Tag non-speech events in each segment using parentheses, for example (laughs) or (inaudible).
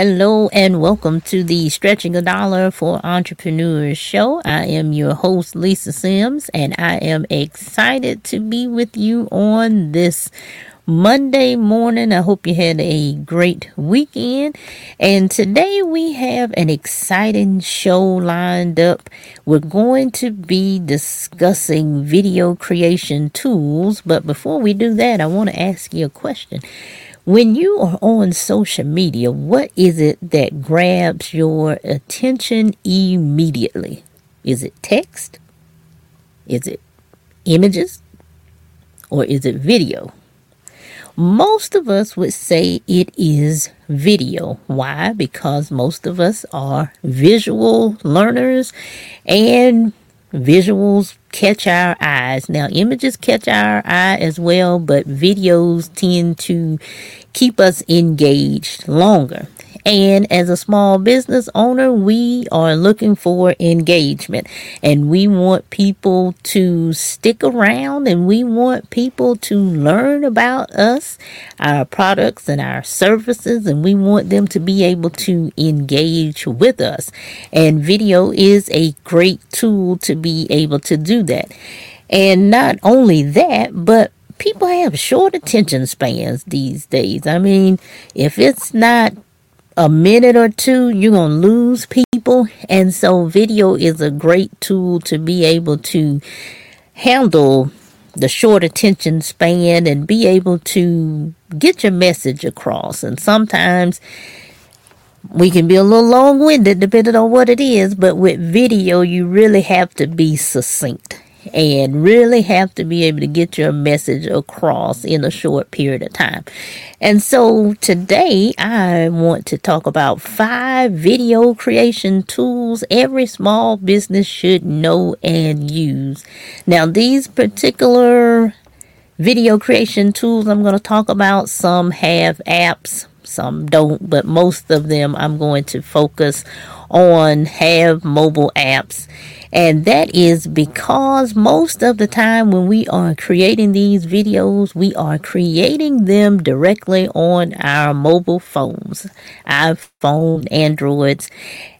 Hello and welcome to the Stretching a Dollar for Entrepreneurs show. I am your host, Lisa Sims, and I am excited to be with you on this Monday morning. I hope you had a great weekend. And today we have an exciting show lined up. We're going to be discussing video creation tools. But before we do that, I want to ask you a question. When you are on social media, what is it that grabs your attention immediately? Is it text? Is it images? Or is it video? Most of us would say it is video. Why? Because most of us are visual learners and visuals catch our eyes. Now, images catch our eye as well, but videos tend to keep us engaged longer. And as a small business owner, we are looking for engagement and we want people to stick around and we want people to learn about us, our products and our services, and we want them to be able to engage with us. And video is a great tool to be able to do that. And not only that, but people have short attention spans these days. I mean, if it's not a minute or two, you're going to lose people. And so, video is a great tool to be able to handle the short attention span and be able to get your message across. And sometimes we can be a little long winded depending on what it is, but with video, you really have to be succinct and really have to be able to get your message across in a short period of time. And so today I want to talk about five video creation tools every small business should know and use. Now, these particular video creation tools I'm going to talk about, some have apps, some don't, but most of them I'm going to focus on have mobile apps. And that is because most of the time when we are creating these videos, we are creating them directly on our mobile phones, iPhone, Androids,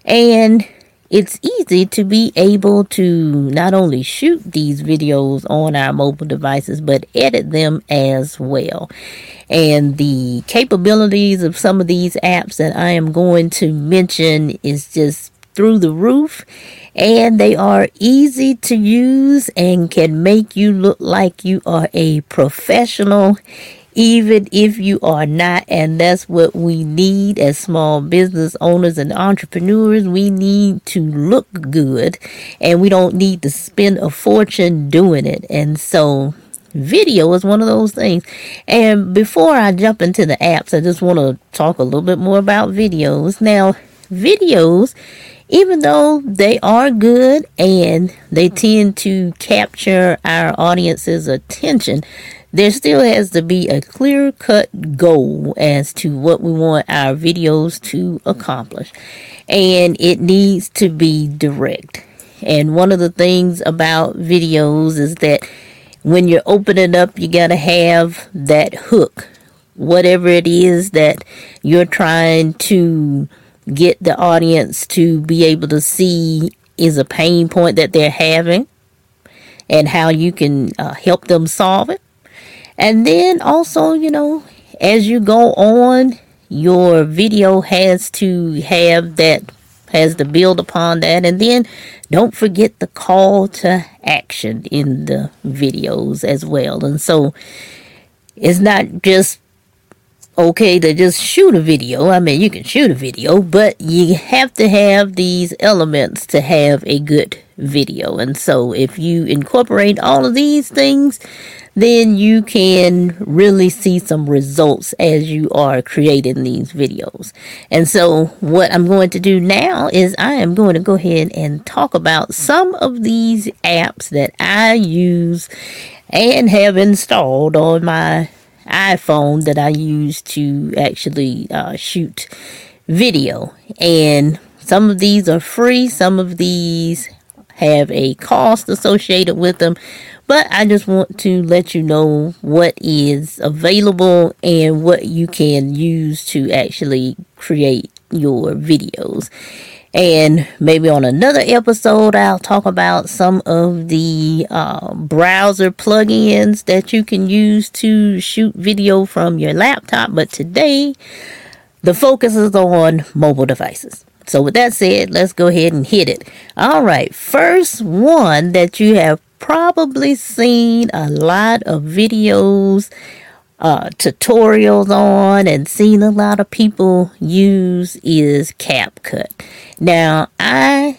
and it's easy to be able to not only shoot these videos on our mobile devices, but edit them as well. And the capabilities of some of these apps that I am going to mention is just through the roof and they are easy to use and can make you look like you are a professional even if you are not and that's what we need as small business owners and entrepreneurs. We need to look good and we don't need to spend a fortune doing it. And so video is one of those things. And before i jump into the apps i just want to talk a little bit more about videos. Now videos even though they are good and they tend to capture our audience's attention, there still has to be a clear cut goal as to what we want our videos to accomplish. And it needs to be direct. And one of the things about videos is that when you're opening up, you got to have that hook. Whatever it is that you're trying to get the audience to be able to see is a pain point that they're having and how you can uh, help them solve it. And then also, you know, as you go on, your video has to have that, has to build upon that. And then don't forget the call to action in the videos as well. And so it's not just okay to just shoot a video. I mean, you can shoot a video, but you have to have these elements to have a good video. And so, if you incorporate all of these things, then you can really see some results as you are creating these videos. And so, what I'm going to do now is I am going to go ahead and talk about some of these apps that I use and have installed on my iPhone that I use to actually uh, shoot video. And some of these are free, some of these have a cost associated with them. But I just want to let you know what is available and what you can use to actually create your videos. And maybe on another episode, I'll talk about some of the uh, browser plugins that you can use to shoot video from your laptop. But today, the focus is on mobile devices. So, with that said, let's go ahead and hit it. All right, first one that you have probably seen a lot of videos uh, tutorials on and seen a lot of people use is CapCut. Now, I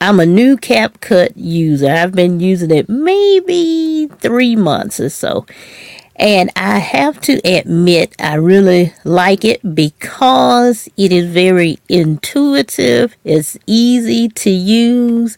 I'm a new CapCut user. I've been using it maybe three months or so. And I have to admit, I really like it because it is very intuitive, it's easy to use,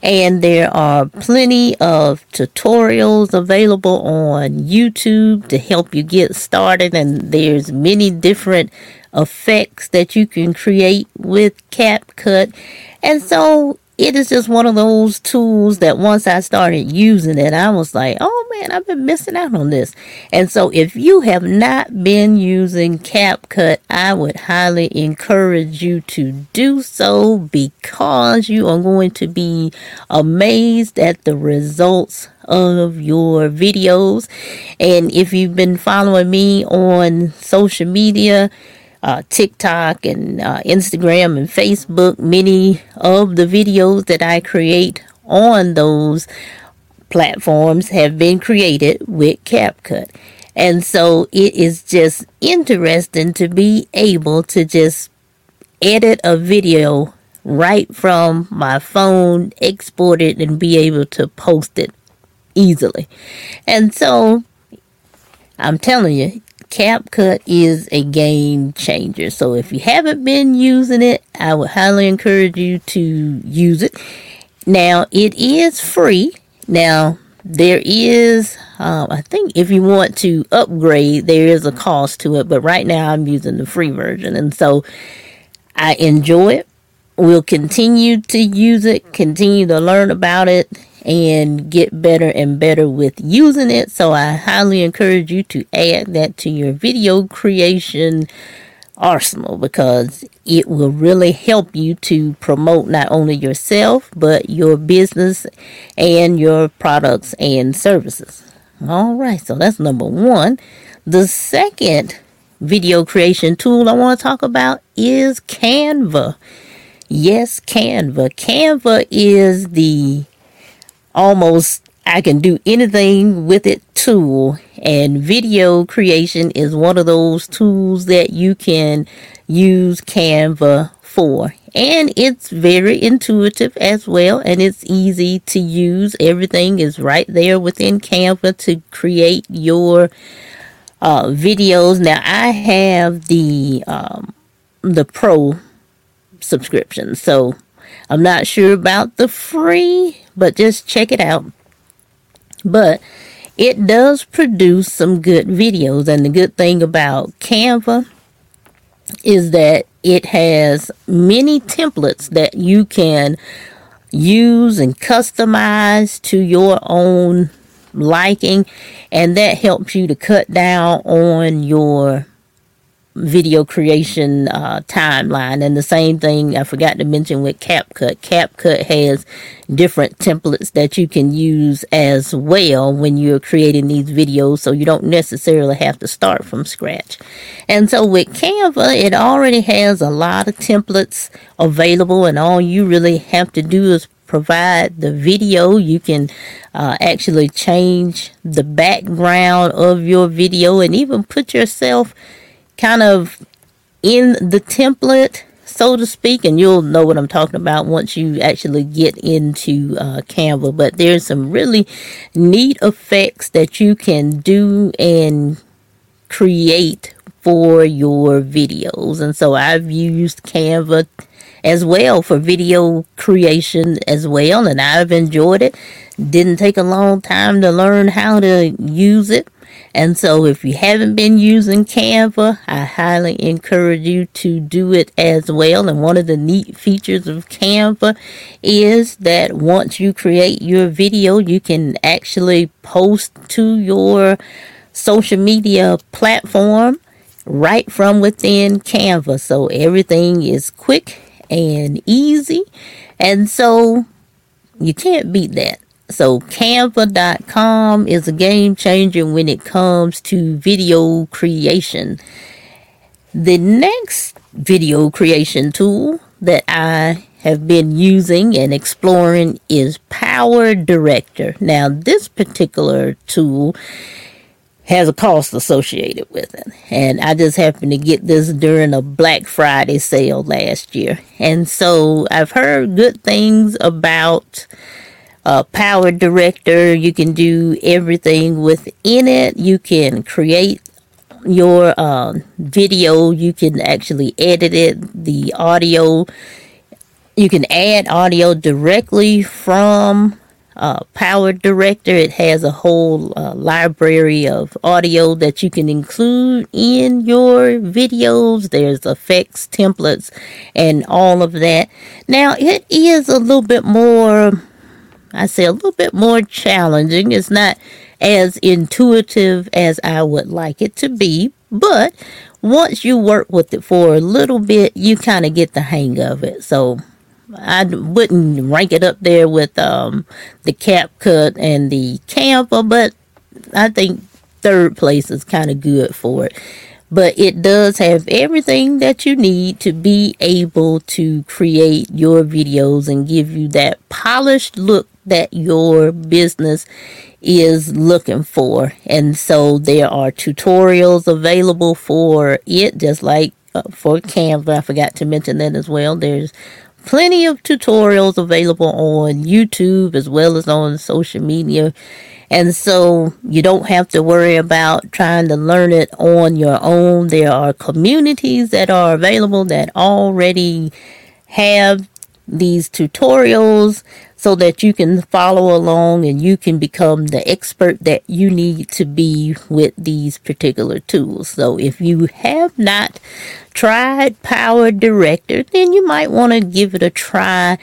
and there are plenty of tutorials available on YouTube to help you get started. And there's many different effects that you can create with CapCut. And so it is just one of those tools that once I started using it, I was like, oh man, I've been missing out on this. And so if you have not been using CapCut, I would highly encourage you to do so because you are going to be amazed at the results of your videos. And if you've been following me on social media, uh, TikTok and uh, Instagram and Facebook. Many of the videos that I create on those platforms have been created with CapCut. And so it is just interesting to be able to just edit a video right from my phone, export it, and be able to post it easily. And so I'm telling you, CapCut is a game changer. So if you haven't been using it, I would highly encourage you to use it. Now, it is free. Now, there is, um, I think if you want to upgrade, there is a cost to it, but right now I'm using the free version. And so I enjoy it. We'll continue to use it, continue to learn about it, and get better and better with using it. So I highly encourage you to add that to your video creation arsenal because it will really help you to promote not only yourself but your business and your products and services. All right, so that's number one. The second video creation tool I want to talk about is Canva. Yes, Canva. Canva is the almost I can do anything with it tool. And video creation is one of those tools that you can use Canva for. And it's very intuitive as well and it's easy to use. Everything is right there within Canva to create your uh, videos. Now I have the um, the pro subscription so I'm not sure about the free, but just check it out. But it does produce some good videos, and the good thing about Canva is that it has many templates that you can use and customize to your own liking, and that helps you to cut down on your video creation uh, timeline. And the same thing I forgot to mention with CapCut. CapCut has different templates that you can use as well when you're creating these videos, so you don't necessarily have to start from scratch. And so with Canva, it already has a lot of templates available, and all you really have to do is provide the video. You can uh, actually change the background of your video and even put yourself kind of in the template, so to speak, and you'll know what I'm talking about once you actually get into uh, Canva. But there's some really neat effects that you can do and create for your videos. And so I've used Canva as well for video creation as well, and I've enjoyed it. Didn't take a long time to learn how to use it. And so, if you haven't been using Canva, I highly encourage you to do it as well. And one of the neat features of Canva is that once you create your video, you can actually post to your social media platform right from within Canva. So everything is quick and easy. And so you can't beat that. So canva.com is a game changer when it comes to video creation. The next video creation tool that I have been using and exploring is Power Director. Now, this particular tool has a cost associated with it. And I just happened to get this during a Black Friday sale last year. And so I've heard good things about uh, Power Director. You can do everything within it. You can create your uh, video. You can actually edit it, the audio. You can add audio directly from uh, Power Director. It has a whole uh, library of audio that you can include in your videos. There's effects, templates, and all of that. Now, it is a little bit more, I say, a little bit more challenging. It's not as intuitive as I would like it to be, but once you work with it for a little bit, you kind of get the hang of it. So I wouldn't rank it up there with um, the CapCut and the Canva, but I think third place is kind of good for it. But it does have everything that you need to be able to create your videos and give you that polished look that your business is looking for. And so there are tutorials available for it, just like uh, for Canva. I forgot to mention that as well. There's plenty of tutorials available on YouTube as well as on social media. And so you don't have to worry about trying to learn it on your own. There are communities that are available that already have these tutorials so that you can follow along and you can become the expert that you need to be with these particular tools. So if you have not tried Power Director, then you might want to give it a try.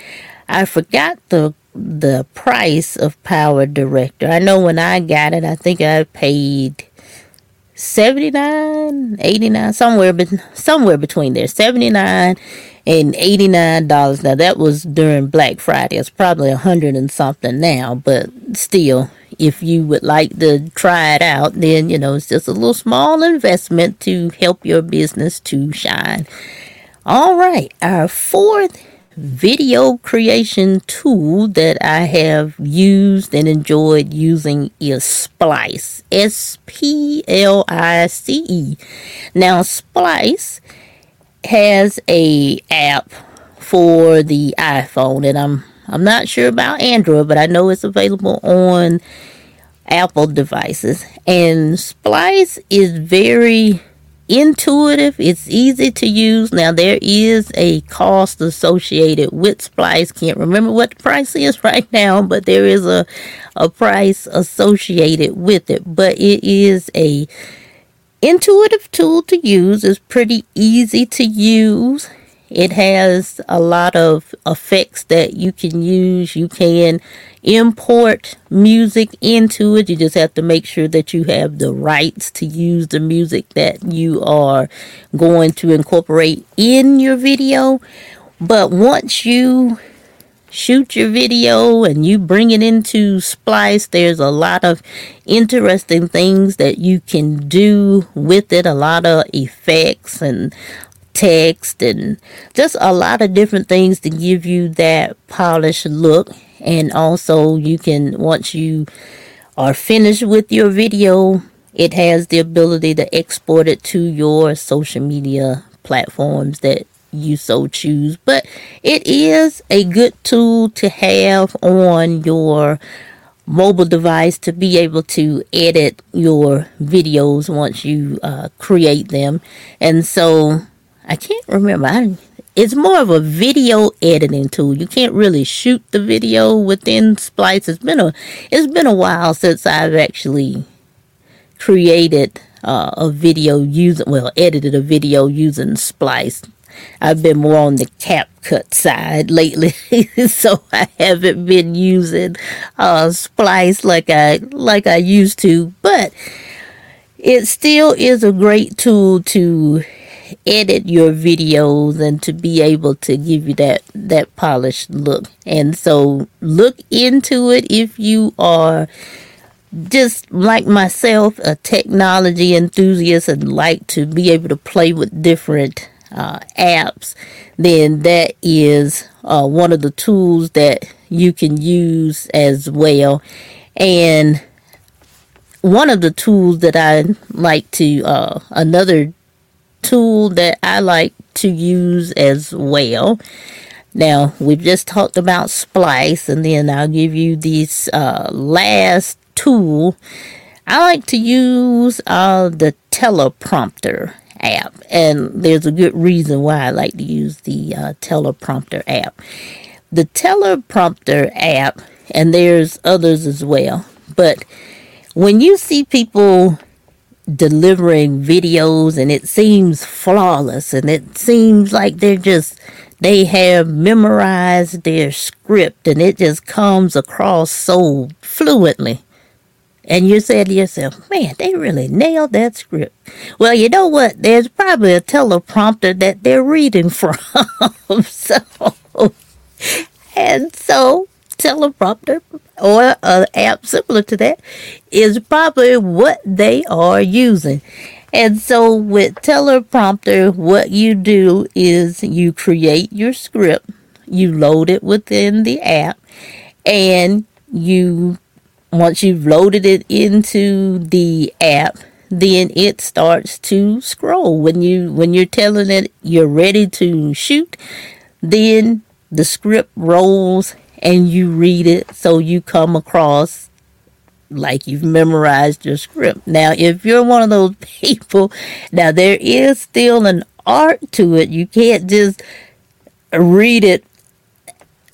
I forgot the the price of Power Director. I know when I got it, I think I paid 79 89 somewhere but somewhere between there 79 and $89. Now that was during Black Friday. It's probably a hundred and something now, but still, if you would like to try it out, then you know it's just a little small investment to help your business to shine. All right, our fourth video creation tool that I have used and enjoyed using is Splice. S P L I C E. Now, Splice has a app for the iPhone, and I'm I'm not sure about Android, but I know it's available on Apple devices. And Splice is very intuitive. It's easy to use. Now there is a cost associated with Splice. Can't remember what the price is (laughs) right now, but there is a a price associated with it. But it is a intuitive tool to use. It's pretty easy to use. It has a lot of effects that you can use. You can import music into it. You just have to make sure that you have the rights to use the music that you are going to incorporate in your video. But once you shoot your video and you bring it into Splice, there's a lot of interesting things that you can do with it, a lot of effects and text and just a lot of different things to give you that polished look. And also, you can, once you are finished with your video, it has the ability to export it to your social media platforms that you so choose. But it is a good tool to have on your mobile device to be able to edit your videos once you uh, create them. And so I can't remember. I, it's more of a video editing tool. You can't really shoot the video within Splice. It's been a it's been a while since I've actually created uh, a video using well edited a video using Splice. I've been more on the CapCut side lately, (laughs) so I haven't been using uh, Splice like I like I used to. But it still is a great tool to edit your videos and to be able to give you that that polished look. And so look into it if you are just like myself, a technology enthusiast and like to be able to play with different uh, apps, then that is uh, one of the tools that you can use as well. And one of the tools that I like to, uh, another tool that I like to use as well. Now, we've just talked about Splice, and then I'll give you this uh, last tool. I like to use uh, the teleprompter app, and there's a good reason why I like to use the uh, teleprompter app. The teleprompter app, and there's others as well, but when you see people delivering videos and it seems flawless and it seems like they're just they have memorized their script and it just comes across so fluently and you say to yourself, man, they really nailed that script. Well, you know what? There's probably a teleprompter that they're reading (laughs) from. so, and so, teleprompter or an app similar to that is probably what they are using. And so, with teleprompter, what you do is you create your script, you load it within the app, and you once you've loaded it into the app, then it starts to scroll. When you when you're telling it you're ready to shoot, then the script rolls and you read it so you come across like you've memorized your script. Now, if you're one of those (laughs) people, now there is still an art to it. You can't just read it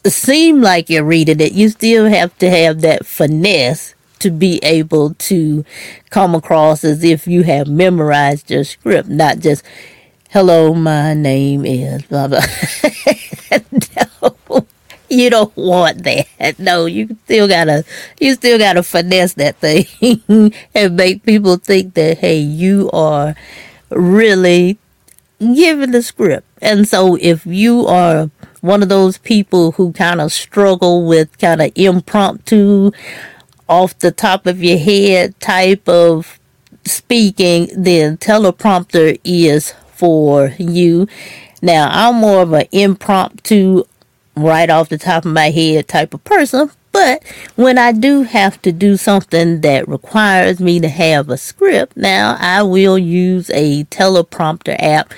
seem like you're reading it, you still have to have that finesse to be able to come across as if you have memorized your script, not just, hello, my name is blah blah. (laughs) no, (laughs) you don't want that. No, you still gotta, you still gotta finesse that thing (laughs) and make people think that, hey, you are really giving the script. And so if you are one of those people who kind of struggle with kind of impromptu, off the top of your head type of speaking, then teleprompter is for you. Now, I'm more of an impromptu, right off the top of my head type of person, but when I do have to do something that requires me to have a script, now I will use a teleprompter app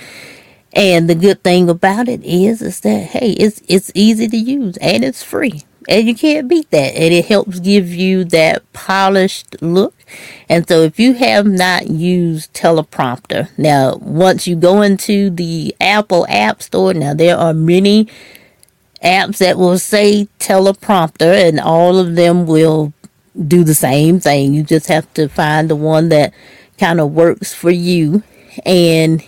and the good thing about it is, is that hey, it's it's easy to use and it's free, and you can't beat that. And it helps give you that polished look. And so, if you have not used teleprompter, now once you go into the Apple App Store, now there are many apps that will say teleprompter, and all of them will do the same thing. You just have to find the one that kind of works for you and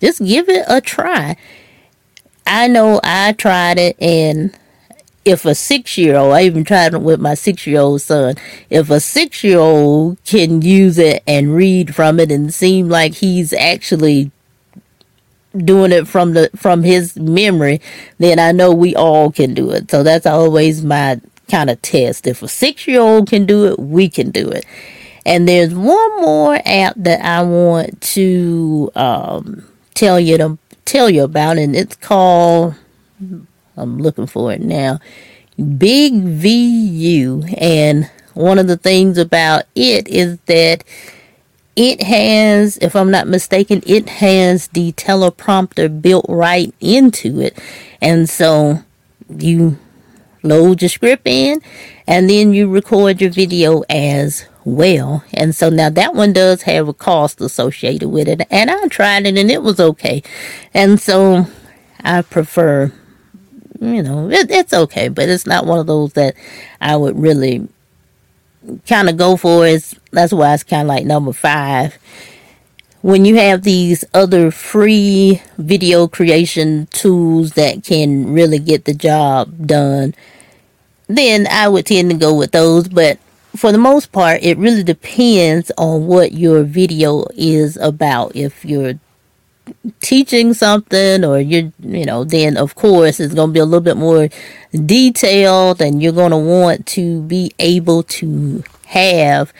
just give it a try. I know I tried it, and if a six year old, I even tried it with my six year old son, if a six year old can use it and read from it and seem like he's actually doing it from the from his memory, then I know we all can do it. So that's always my kind of test. If a six year old can do it, we can do it. And there's one more app that I want to um, tell you to tell you about, and it's called. I'm looking for it now. Big VU, and one of the things about it is that it has, if I'm not mistaken, it has the teleprompter built right into it, and so you load your script in, and then you record your video as well. And so now that one does have a cost associated with it. And I tried it and it was okay. And so I prefer, you know, it, it's okay, but it's not one of those that I would really kind of go for. It's, that's why it's kind of like number five. When you have these other free video creation tools that can really get the job done, then I would tend to go with those. But for the most part, it really depends on what your video is about. If you're teaching something or you're, you know, then of course it's going to be a little bit more detailed and you're going to want to be able to have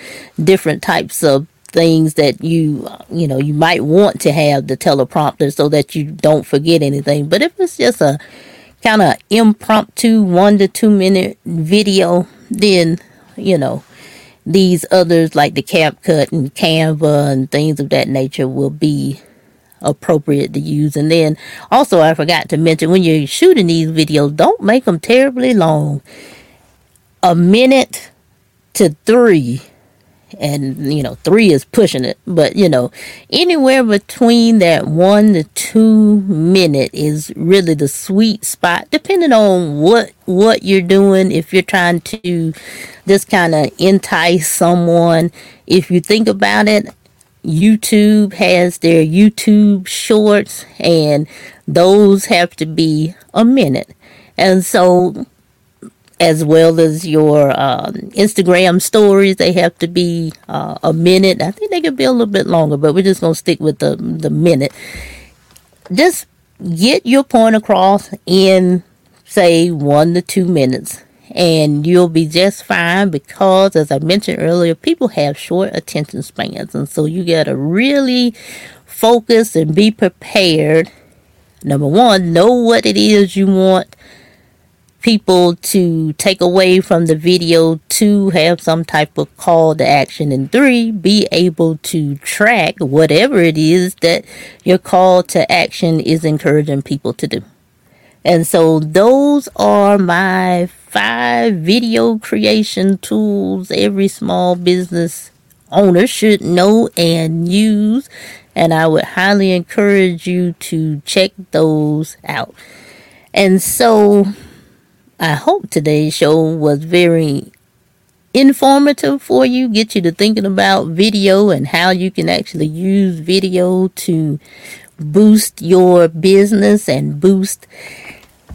different types of things that you you know you might want to have the teleprompter so that you don't forget anything. But if it's just a kind of impromptu one to two minute video then you know these others like the CapCut and Canva and things of that nature will be appropriate to use. And then also, I forgot to mention when you're shooting these videos, don't make them terribly long. A minute to three and you know three is pushing it but you know anywhere between that one to two minute is really the sweet spot depending on what what you're doing if you're trying to just kind of entice someone if you think about it youtube has their youtube shorts and those have to be a minute and so as well as your um, Instagram stories. They have to be uh, a minute. I think they could be a little bit longer, but we're just gonna stick with the the minute. Just get your point across in say one to two minutes and you'll be just fine because as i mentioned earlier people have short attention spans. And so you got to really focus and be prepared. Number one know what it is you want people to take away from the video, two, have some type of call to action, and three, be able to track whatever it is that your call to action is encouraging people to do. And so those are my five video creation tools every small business owner should know and use. And I would highly encourage you to check those out. And so I hope today's show was very informative for you, get you to thinking about video and how you can actually use video to boost your business and boost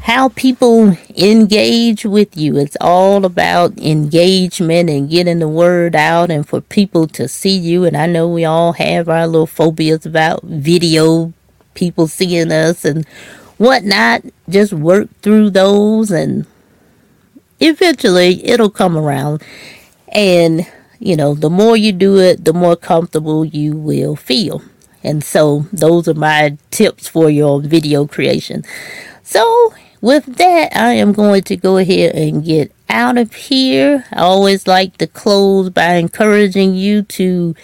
how people engage with you. It's all about engagement and getting the word out and for people to see you. And I know we all have our little phobias about video, people seeing us and whatnot. Just work through those and eventually it'll come around. And, you know, the more you do it, the more comfortable you will feel. And so those are my tips for your video creation. So with that, I am going to go ahead and get out of here. I always like to close by encouraging you to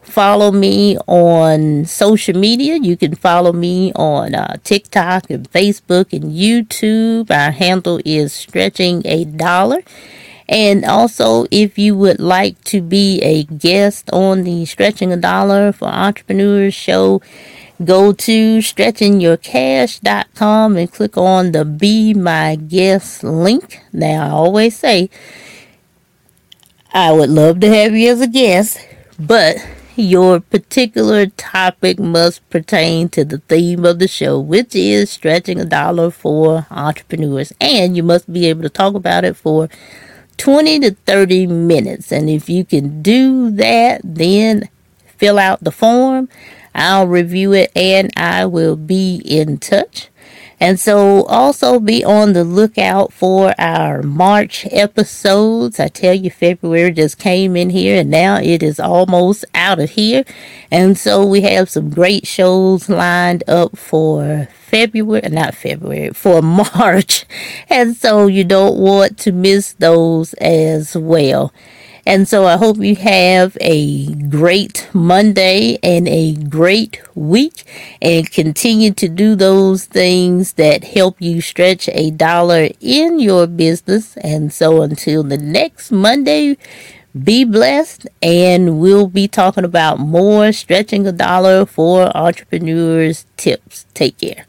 follow me on social media. You can follow me on uh, TikTok and Facebook and YouTube. Our handle is stretching a dollar. And also, if you would like to be a guest on the Stretching a Dollar for Entrepreneurs show, go to stretchingyourcash.com and click on the Be My Guest link. Now, I always say, I would love to have you as a guest, but your particular topic must pertain to the theme of the show, which is stretching a dollar for entrepreneurs. And you must be able to talk about it for 20 to 30 minutes. And if you can do that, then fill out the form. I'll review it and I will be in touch. And so also be on the lookout for our March episodes. I tell you, February just came in here and now it is almost out of here. And so we have some great shows lined up for February, not February, for (laughs) March. And so you don't want to miss those as well. And so I hope you have a great Monday and a great week and continue to do those things that help you stretch a dollar in your business. And so until the next Monday, be blessed and we'll be talking about more stretching a dollar for entrepreneurs tips. Take care.